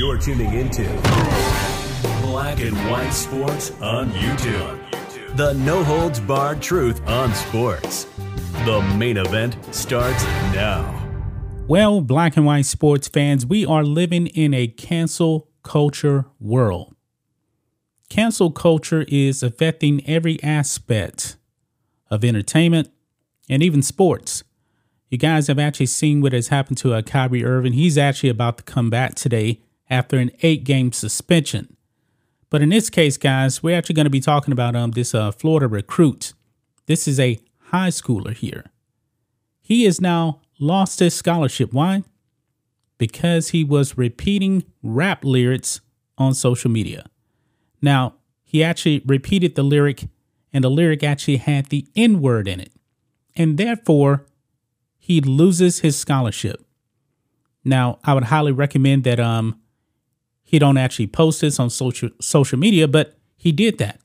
You're tuning into Black and White Sports on YouTube. The no holds barred truth on sports. The main event starts now. Well, black and white sports fans, we are living in a cancel culture world. Cancel culture is affecting every aspect of entertainment and even sports. You guys have actually seen what has happened to uh, Kyrie Irving. He's actually about to come back today after an eight game suspension. But in this case, guys, we're actually going to be talking about um, this uh, Florida recruit. This is a high schooler here. He has now lost his scholarship. Why? Because he was repeating rap lyrics on social media. Now, he actually repeated the lyric, and the lyric actually had the N word in it. And therefore, he loses his scholarship. Now, I would highly recommend that um he don't actually post this on social social media, but he did that.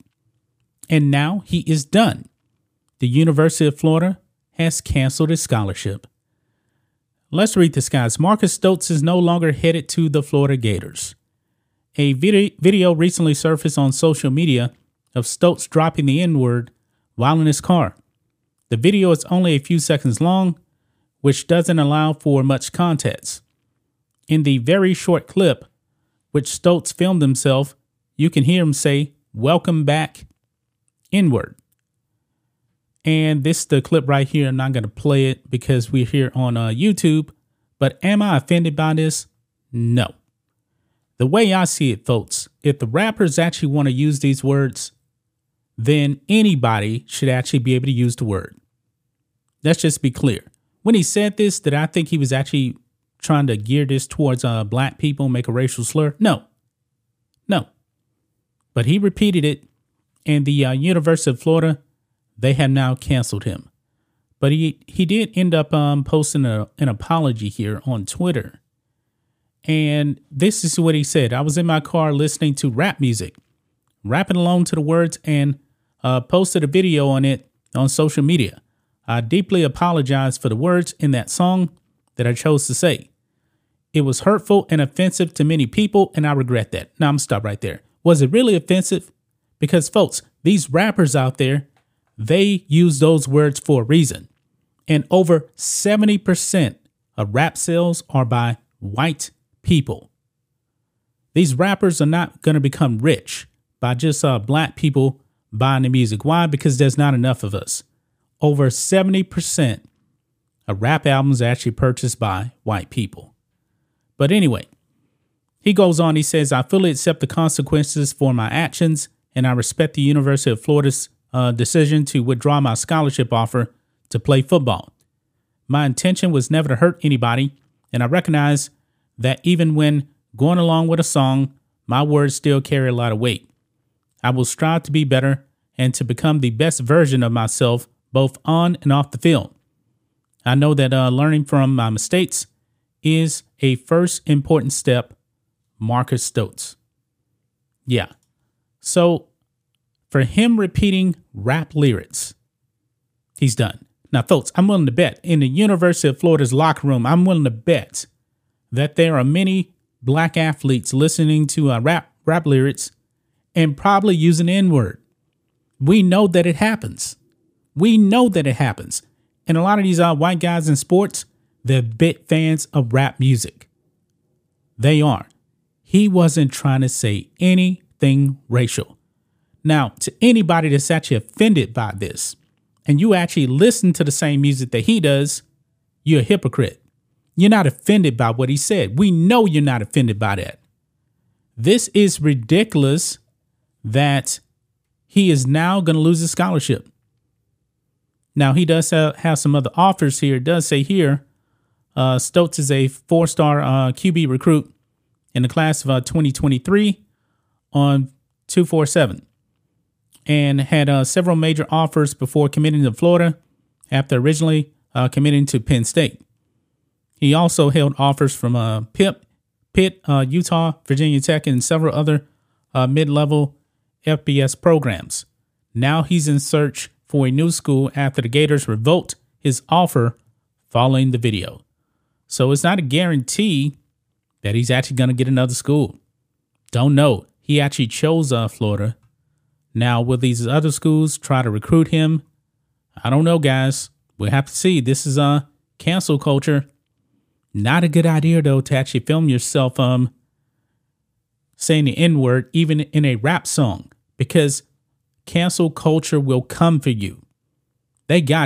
And now he is done the University of Florida has canceled his scholarship. Let's read this, guys. Marcus Stokes is no longer headed to the Florida Gators. A video recently surfaced on social media of Stokes dropping the N word while in his car. The video is only a few seconds long, which doesn't allow for much context. In the very short clip, which Stokes filmed himself, you can hear him say, Welcome back, N word. And this is the clip right here. I'm not going to play it because we're here on uh, YouTube. But am I offended by this? No. The way I see it, folks, if the rappers actually want to use these words, then anybody should actually be able to use the word. Let's just be clear. When he said this, did I think he was actually trying to gear this towards uh, black people, make a racial slur? No. No. But he repeated it, and the uh, University of Florida they have now canceled him. But he, he did end up um, posting a, an apology here on Twitter. And this is what he said I was in my car listening to rap music, rapping along to the words, and uh, posted a video on it on social media. I deeply apologize for the words in that song that I chose to say. It was hurtful and offensive to many people, and I regret that. Now I'm gonna stop right there. Was it really offensive? Because, folks, these rappers out there, they use those words for a reason. And over 70% of rap sales are by white people. These rappers are not going to become rich by just uh, black people buying the music. Why? Because there's not enough of us. Over 70% of rap albums are actually purchased by white people. But anyway, he goes on, he says, I fully accept the consequences for my actions, and I respect the University of Florida's uh, decision to withdraw my scholarship offer to play football. My intention was never to hurt anybody, and I recognize that even when going along with a song, my words still carry a lot of weight. I will strive to be better and to become the best version of myself, both on and off the field. I know that uh, learning from my mistakes is a first important step. Marcus Stokes. Yeah. So for him repeating rap lyrics, he's done. Now, folks, I'm willing to bet in the University of Florida's locker room, I'm willing to bet that there are many black athletes listening to uh, rap rap lyrics and probably using N word. We know that it happens. We know that it happens. And a lot of these uh, white guys in sports, they're big fans of rap music. They aren't. He wasn't trying to say anything racial. Now, to anybody that's actually offended by this, and you actually listen to the same music that he does, you're a hypocrite. You're not offended by what he said. We know you're not offended by that. This is ridiculous that he is now going to lose his scholarship. Now, he does have some other offers here. It does say here uh, Stokes is a four star uh, QB recruit in the class of uh, 2023 on 247 and had uh, several major offers before committing to Florida after originally uh, committing to Penn State. He also held offers from uh, Pitt, Pitt uh, Utah, Virginia Tech, and several other mid level FBS programs. Now he's in search for a new school after the Gators revoked his offer following the video. So it's not a guarantee that he's actually going to get another school. Don't know. He actually chose uh, Florida. Now, will these other schools try to recruit him? I don't know, guys. We'll have to see. This is uh cancel culture. Not a good idea though to actually film yourself um saying the N-word even in a rap song because cancel culture will come for you. They got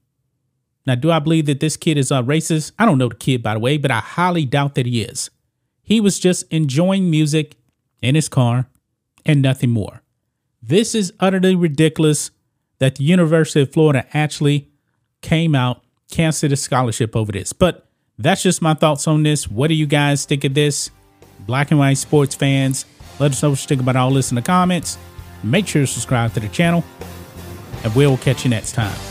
Now, do I believe that this kid is uh, racist? I don't know the kid, by the way, but I highly doubt that he is. He was just enjoying music in his car and nothing more. This is utterly ridiculous that the University of Florida actually came out, canceled a scholarship over this. But that's just my thoughts on this. What do you guys think of this? Black and white sports fans, let us know what you think about all this in the comments. Make sure to subscribe to the channel, and we'll catch you next time.